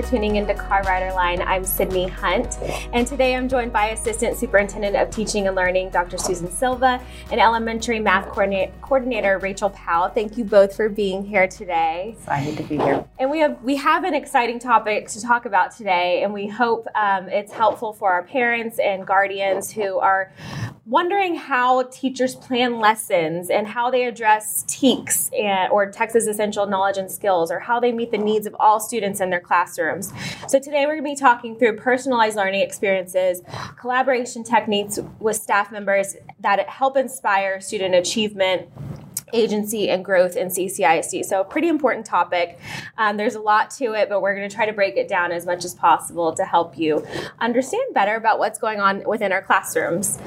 for tuning into Car Rider Line. I'm Sydney Hunt, and today I'm joined by Assistant Superintendent of Teaching and Learning, Dr. Susan Silva, and Elementary Math Coordinator Rachel Powell. Thank you both for being here today. Excited to be here. And we have we have an exciting topic to talk about today, and we hope um, it's helpful for our parents and guardians who are wondering how teachers plan lessons and how they address TEKS and, or Texas Essential Knowledge and Skills or how they meet the needs of all students in their So today we're going to be talking through personalized learning experiences, collaboration techniques with staff members that help inspire student achievement agency and growth in CCISD. So, a pretty important topic. Um, there's a lot to it, but we're going to try to break it down as much as possible to help you understand better about what's going on within our classrooms.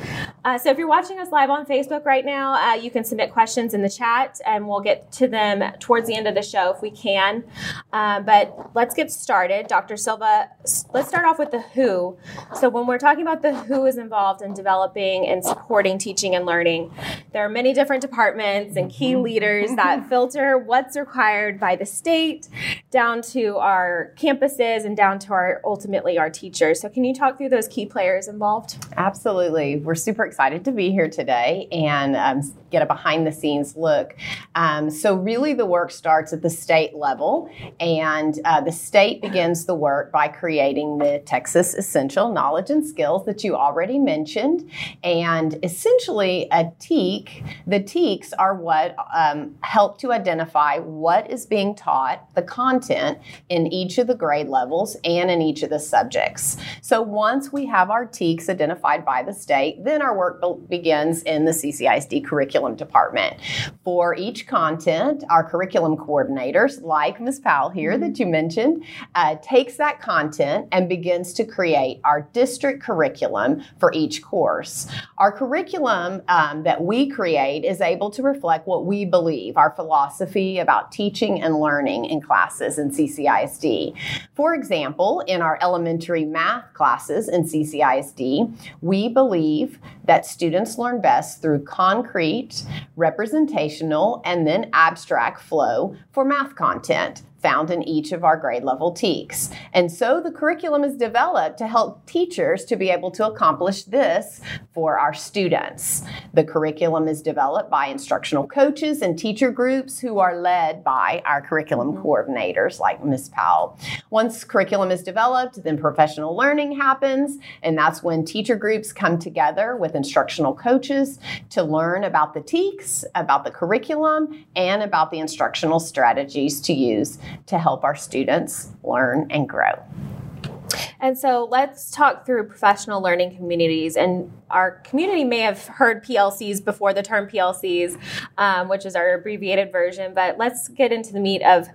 Uh, so, if you're watching us live on Facebook right now, uh, you can submit questions in the chat and we'll get to them towards the end of the show if we can. Uh, but let's get started. Dr. Silva, let's start off with the who. So, when we're talking about the who is involved in developing and supporting teaching and learning, there are many different departments and key mm-hmm. leaders that filter what's required by the state down to our campuses and down to our ultimately our teachers. So can you talk through those key players involved? Absolutely. We're super excited to be here today and um, get a behind the scenes look. Um, so really the work starts at the state level and uh, the state begins the work by creating the Texas Essential Knowledge and Skills that you already mentioned. And essentially a TEK, the TEKs are what um, help to identify what is being taught, the content in each of the grade levels and in each of the subjects. So once we have our TEKs identified by the state, then our work be- begins in the CCISD curriculum department. For each content, our curriculum coordinators, like Ms. Powell here that you mentioned, uh, takes that content and begins to create our district curriculum for each course. Our curriculum um, that we create is able to reflect what we believe, our philosophy about teaching and learning in classes in CCISD. For example, in our elementary math classes in CCISD, we believe that students learn best through concrete, representational, and then abstract flow for math content found in each of our grade level TEKs. And so the curriculum is developed to help teachers to be able to accomplish this for our students. The curriculum is developed by instructional coaches and teacher groups who are led by our curriculum mm-hmm. coordinators like Ms. Powell. Once curriculum is developed, then professional learning happens, and that's when teacher groups come together with instructional coaches to learn about the TEKs, about the curriculum, and about the instructional strategies to use to help our students learn and grow. And so let's talk through professional learning communities. And our community may have heard PLCs before the term PLCs, um, which is our abbreviated version, but let's get into the meat of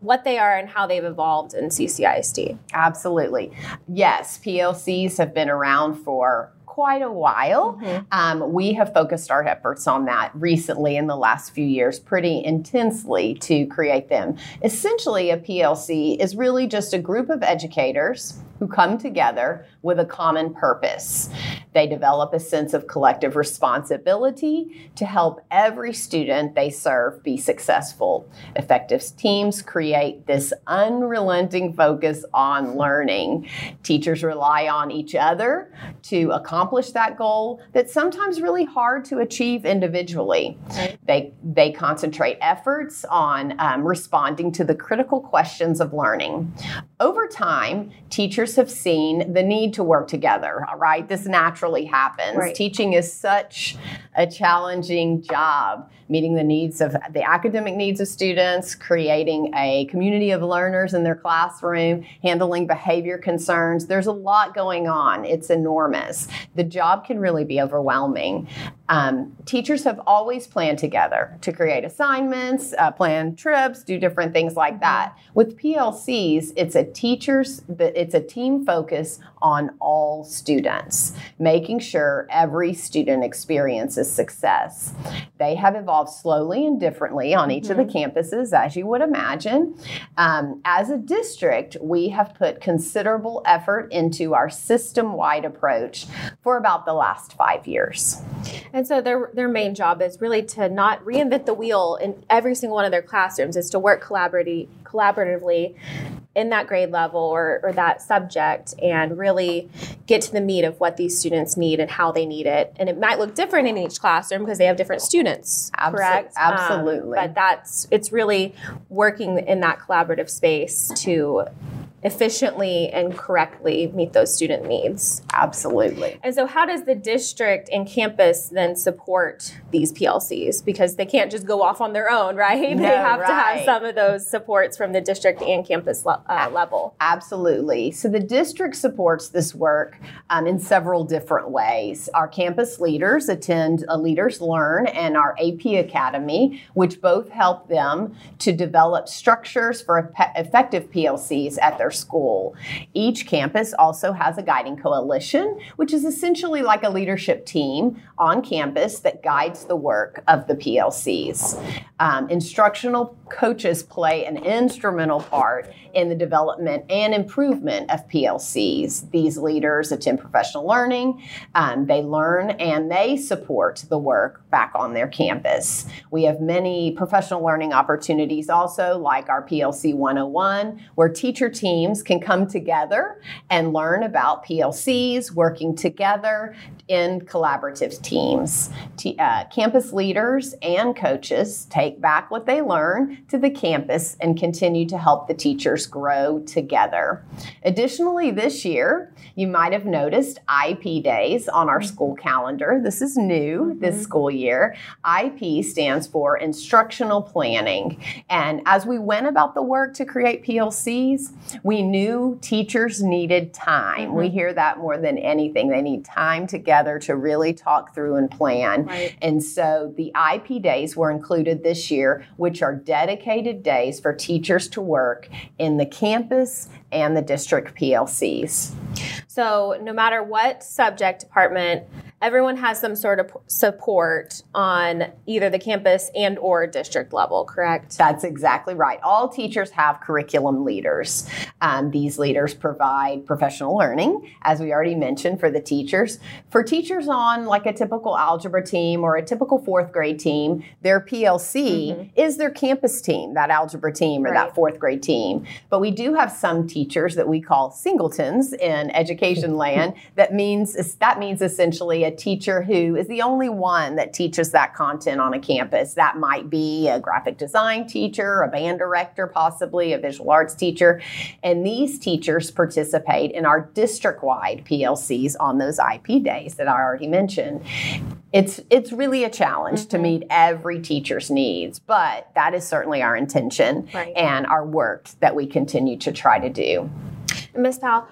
what they are and how they've evolved in CCISD. Absolutely. Yes, PLCs have been around for quite a while. Mm-hmm. Um, we have focused our efforts on that recently in the last few years pretty intensely to create them. Essentially, a PLC is really just a group of educators who come together with a common purpose. They develop a sense of collective responsibility to help every student they serve be successful. Effective teams create this unrelenting focus on learning. Teachers rely on each other to accomplish that goal that's sometimes really hard to achieve individually. They, they concentrate efforts on um, responding to the critical questions of learning. Over time, teachers have seen the need to work together, all right? This naturally happens. Right. Teaching is such a challenging job, meeting the needs of the academic needs of students, creating a community of learners in their classroom, handling behavior concerns. There's a lot going on. It's enormous. The job can really be overwhelming. Um, teachers have always planned together to create assignments, uh, plan trips, do different things like that. With PLCs, it's a teachers, it's a team focus on all students, making sure every student experiences success. They have evolved slowly and differently on each mm-hmm. of the mm-hmm. campuses, as you would imagine. Um, as a district, we have put considerable effort into our system wide approach for about the last five years. And so their their main job is really to not reinvent the wheel in every single one of their classrooms. Is to work collaboratively collaboratively in that grade level or, or that subject and really get to the meat of what these students need and how they need it. And it might look different in each classroom because they have different students, Absol- correct? Um, absolutely. but that's it's really working in that collaborative space to efficiently and correctly meet those student needs. Absolutely. And so, how does the district and campus then support these PLCs? Because they can't just go off on their own, right? No, they have to have some of those supports from the district and campus le- uh, level. Absolutely. So the district supports this work um, in several different ways. Our campus leaders attend a Leaders Learn and our AP Academy, which both help them to develop structures for eff- effective PLCs at their school. Each campus also has a guiding coalition, which is essentially like a leadership team on campus that guides the work of the PLCs. Um, instructional coaches play an instrumental part in the development and improvement of PLCs. These leaders attend professional learning, um, they learn and they support the work back on their campus. We have many professional learning opportunities also, like our PLC 101, where teacher teams can come together and learn about PLCs, working together in collaborative teams. T- uh, campus leaders and coaches take back what they learn to the campus and continue to help the teachers grow together. Additionally, this year, you might have noticed IP days on our mm-hmm. school calendar. This is new this mm-hmm. school year. IP stands for instructional planning. And as we went about the work to create PLCs, we knew teachers needed time. We mm-hmm. hear that more than anything. They need time together to really talk through and plan. Right. And so the IP days were included this year, which are dedicated days for teachers to work in the campus and the district PLCs. So, no matter what subject department, everyone has some sort of support on either the campus and or district level, correct? That's exactly right. All teachers have curriculum leaders. Um, these leaders provide professional learning, as we already mentioned, for the teachers. For teachers on like a typical algebra team or a typical fourth grade team, their PLC is their campus team, that algebra team or Right. that fourth grade team. But we do have some teachers that we call singletons in education land. That means that means essentially a teacher who is the only one that teaches that content on a campus. That might be a graphic design teacher, a band director, possibly a visual arts teacher. And these teachers participate in our district wide PLCs on those IP days that I already mentioned. It's, it's really a challenge to mm-hmm. meet every teacher's needs, but that is certainly our intention Right. and our work that we continue to try to do. Ms. Powell,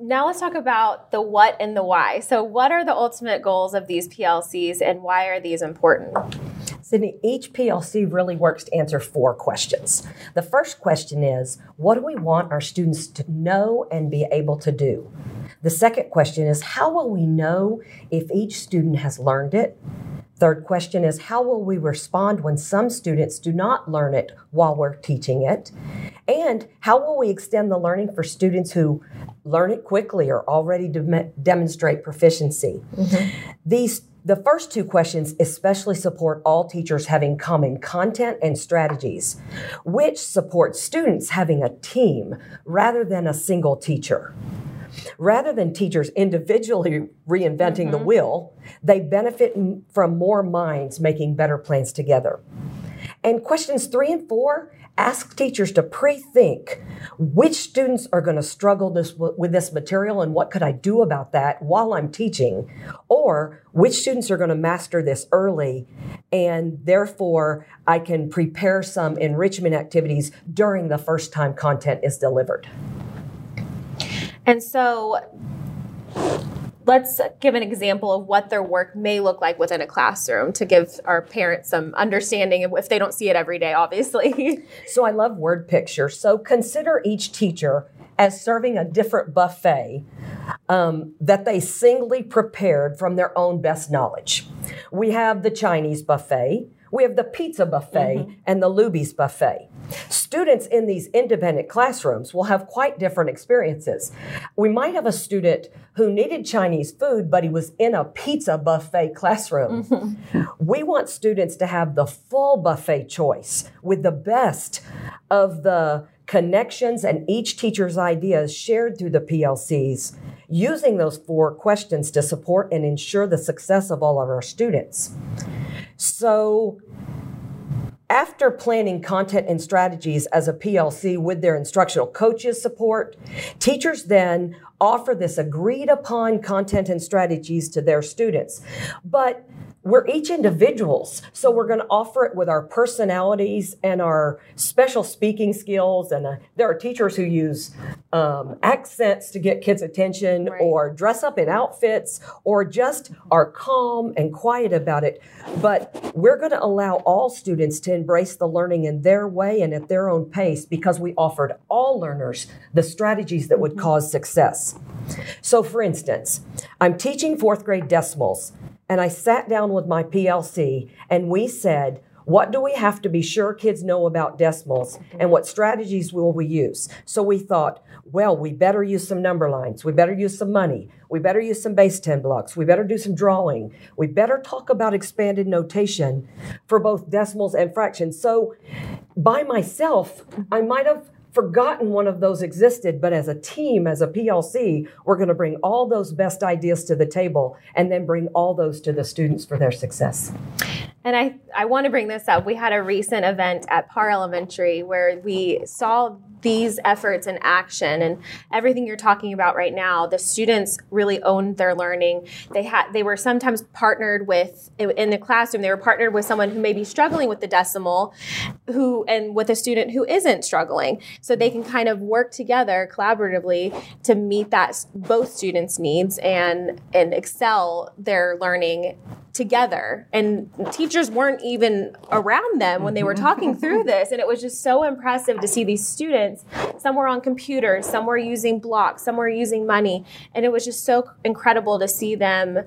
now let's talk about the what and the why. So, what are the ultimate goals of these PLCs and why are these important? Sydney, each PLC really works to answer four questions. The first question is what do we want our students to know and be able to do? The second question is how will we know if each student has learned it? Third question is how will we respond when some students do not learn it while we're teaching it? And how will we extend the learning for students who learn it quickly or already dem- demonstrate proficiency? Mm-hmm. These the first two questions especially support all teachers having common content and strategies, which support students having a team rather than a single teacher. Rather than teachers individually reinventing the mm-hmm. wheel, they benefit from more minds making better plans together. And questions three and four ask teachers to pre think which students are going to struggle this, with this material and what could I do about that while I'm teaching, or which students are going to master this early and therefore I can prepare some enrichment activities during the first time content is delivered. And so, let's give an example of what their work may look like within a classroom to give our parents some understanding if they don't see it every day, obviously. So I love word pictures. So consider each teacher as serving a different buffet um, that they singly prepared from their own best knowledge. We have the Chinese buffet, we have the pizza buffet, mm-hmm. and the Luby's buffet. Students in these independent classrooms will have quite different experiences. We might have a student who needed Chinese food, but he was in a pizza buffet classroom. Mm-hmm. We want students to have the full buffet choice with the best of the connections, and each teacher's ideas shared through the PLCs, using those four questions to support and ensure the success of all of our students. So, after planning content and strategies as a PLC with their instructional coaches support, teachers then offer this agreed upon content and strategies to their students. But we're each individuals, so we're going to offer it with our personalities and our special speaking skills. And uh, there are teachers who use um, accents to get kids' attention, right. or dress up in outfits, or just are calm and quiet about it. But we're going to allow all students to embrace the learning in their way and at their own pace because we offered all learners the strategies that would mm-hmm. cause success. So, for instance, I'm teaching fourth grade decimals and I sat down with my PLC and we said, what do we have to be sure kids know about decimals mm-hmm. and what strategies will we use? So we thought, well, we better use some number lines. We better use some money. We better use some base 10 blocks. We better do some drawing. We better talk about expanded notation for both decimals and fractions. So by myself, I might have forgotten one of those existed, but as a team, as a PLC, we're going to bring all those best ideas to the table and then bring all those to the students for their success. And I, I want to bring this up. We had a recent event at Parr Elementary where we saw these efforts in action and everything you're talking about right now the students really owned their learning they had they were sometimes partnered with in the classroom they were partnered with someone who may be struggling with the decimal who and with a student who isn't struggling so they can kind of work together collaboratively to meet that both students needs and and excel their learning together. And teachers weren't even around them when they were mm-hmm. talking through this and it was just so impressive to see these students some were on computers some were using blocks some were using money and it was just so incredible to see them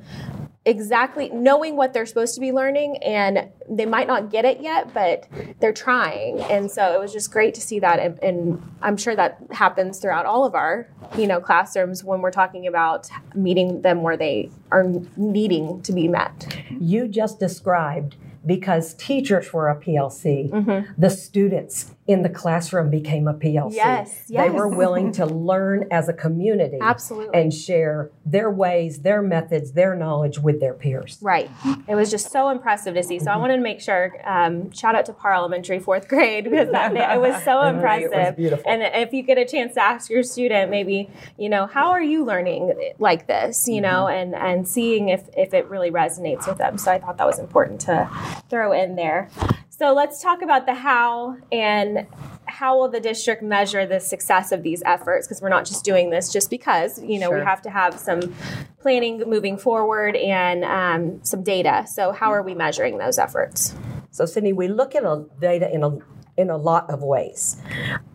exactly knowing what they're supposed to be learning and they might not get it yet but they're trying. And so it was just great to see that and, and, i'm sure that happens throughout all of our you know classrooms when we're talking about meeting them where they are needing to be met. You just described because teachers were a PLC, mm-hmm. the students in the classroom became a PLC. Yes, yes. They were willing to learn as a community. Absolutely. And share their ways, their methods, their knowledge with their peers. Right. It was just so impressive to see. So mm-hmm. I wanted to make sure, um, shout out to Parr Elementary fourth grade because that, it was so impressive. it was beautiful. And if you get a chance to ask your student, maybe, you know, how are you learning like this, you know, mm-hmm. and, and seeing if, if it really resonates with them. So I thought that was important to throw in there. So let's talk about the how and how will the district measure the success of these efforts? Because we're not just doing this just because, you know, sure. we have to have some planning moving forward and um, some data. So how are we measuring those efforts? So Sydney, we look at a data in a in a lot of ways.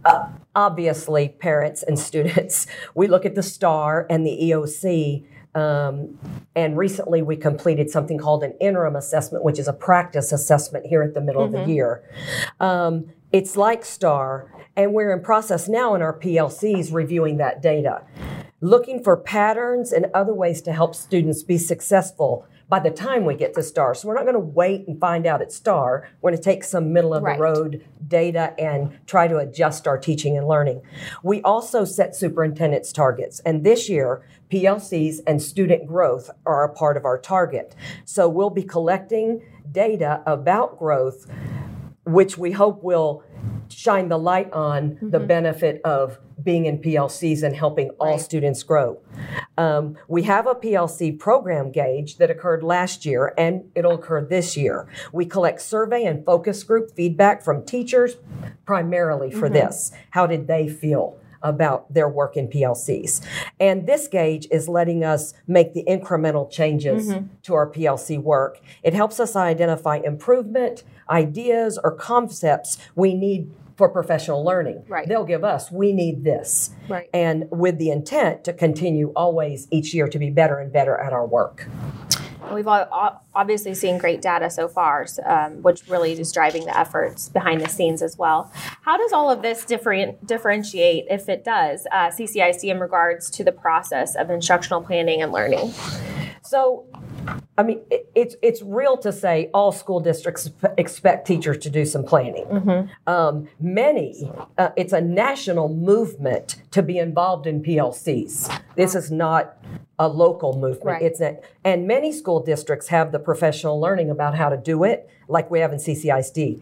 Uh, obviously, parents and students, we look at the STAR and the EOC um, and recently we completed something called an interim assessment, which is a practice assessment here at the middle mm-hmm. of the mm-hmm. year. Um, it's like STAR, and we're in process now in our PLCs reviewing that data, looking for patterns and other ways to help students be successful by the time we get to STAR. So we're not going to wait and find out at STAR. We're going to take some middle of right. the road data and try to adjust our teaching and learning. We also set superintendent's targets. And this year, PLCs and student growth are a part of our target. So we'll be collecting data about growth, which we hope will shine the light on mm-hmm. the benefit of being in PLCs and helping all right. students grow. Um, we have a PLC program gauge that occurred last year and it'll occur this year. We collect survey and focus group feedback from teachers primarily for mm-hmm. this. How did they feel? about their work in PLCs. And this gauge is letting us make the incremental changes mm-hmm. to our PLC work. It helps us identify improvement, ideas, or concepts we need for professional learning. Right. They'll give us, we need this. Right. And with the intent to continue always each year to be better and better at our work. We've obviously seen great data so far, um, which really is driving the efforts behind the scenes as well. How does all of this different, differentiate, if it does, uh, CCIC in regards to the process of instructional planning and learning? So, I mean, it, it's it's real to say all school districts expect teachers to do some planning. Mm-hmm. Um, many, uh, it's a national movement to be involved in PLCs. This is not a local movement. Right. It's a, and many school districts have the professional learning about how to do it, like we have in CCISD.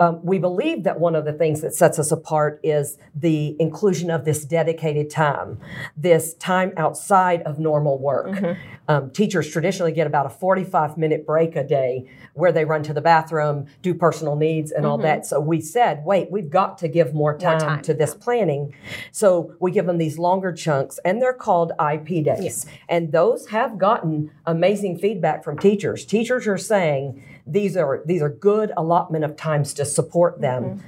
Um, we believe that one of the things that sets us apart is the inclusion of this dedicated time, this time outside of normal work. Mm-hmm. Um, teachers traditionally get about a 45 minute break a day where they run to the bathroom, do personal needs, and all that. So we said, wait, we've got to give more time, time. to this planning. So we give them these longer chunks, and they're called IP days. And those have gotten amazing feedback from teachers. Teachers are saying these are these are good allotment of times to support them.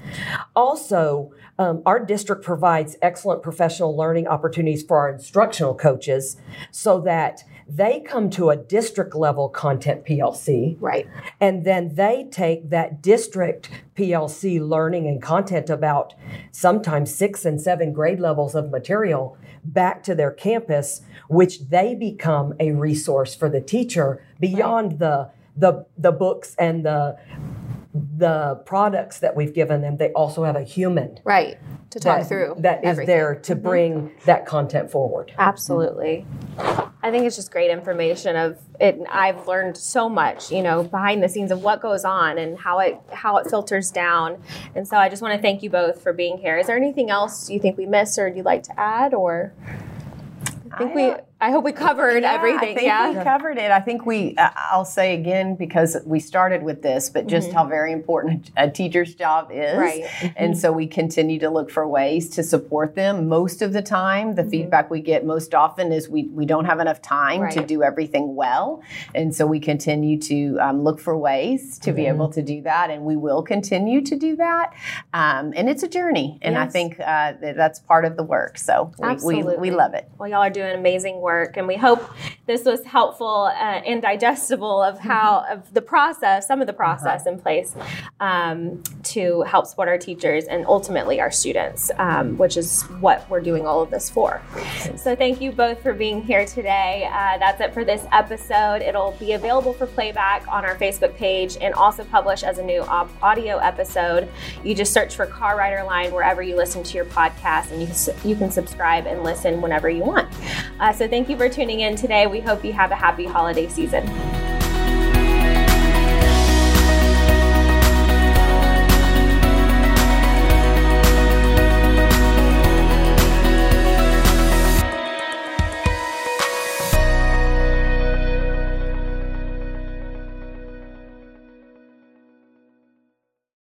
Also, um, our district provides excellent professional learning opportunities for our instructional coaches, so that they come to a district level content PLC. Right. And then they take that district PLC learning and content about sometimes six and seven grade levels of material back to their campus, which they become a resource for the teacher beyond the the the books and the the products that we've given them. They also have a human Right. To talk that, through that is everything. there to mm-hmm. bring that content forward. Absolutely. I think it's just great information of it. I've learned so much, you know, behind the scenes of what goes on and how it how it filters down. And so I just want to thank you both for being here. Is there anything else you think we missed or you'd like to add or I think we I hope we covered Yeah, everything. I think yeah. we covered it. I think we, uh, I'll say again, because we started with this, but just how very important a teacher's job is. Mm-hmm. Right. And so we continue to look for ways to support them. Most of the time, the feedback we get most often is we, we don't have enough time to Mm-hmm. Do everything well. And so we continue to um, look for ways to Mm-hmm. be able to do that. And we will continue to do that. Um, and it's a journey. And I think uh, that that's part of the work. So we, we, we love it. Well, y'all are doing amazing work, and we hope this was helpful uh, and digestible of how of the process, some of the process in place um, to help support our teachers and ultimately our students, um, which is what we're doing all of this for. So, thank you both for being here today. Uh, that's it for this episode. It'll be available for playback on our Facebook page and also published as a new au- audio episode. You just search for Car Rider Line wherever you listen to your podcast, and you can, you can subscribe and listen whenever you want. Uh, so, thank you for tuning in today. We hope you have a happy holiday season.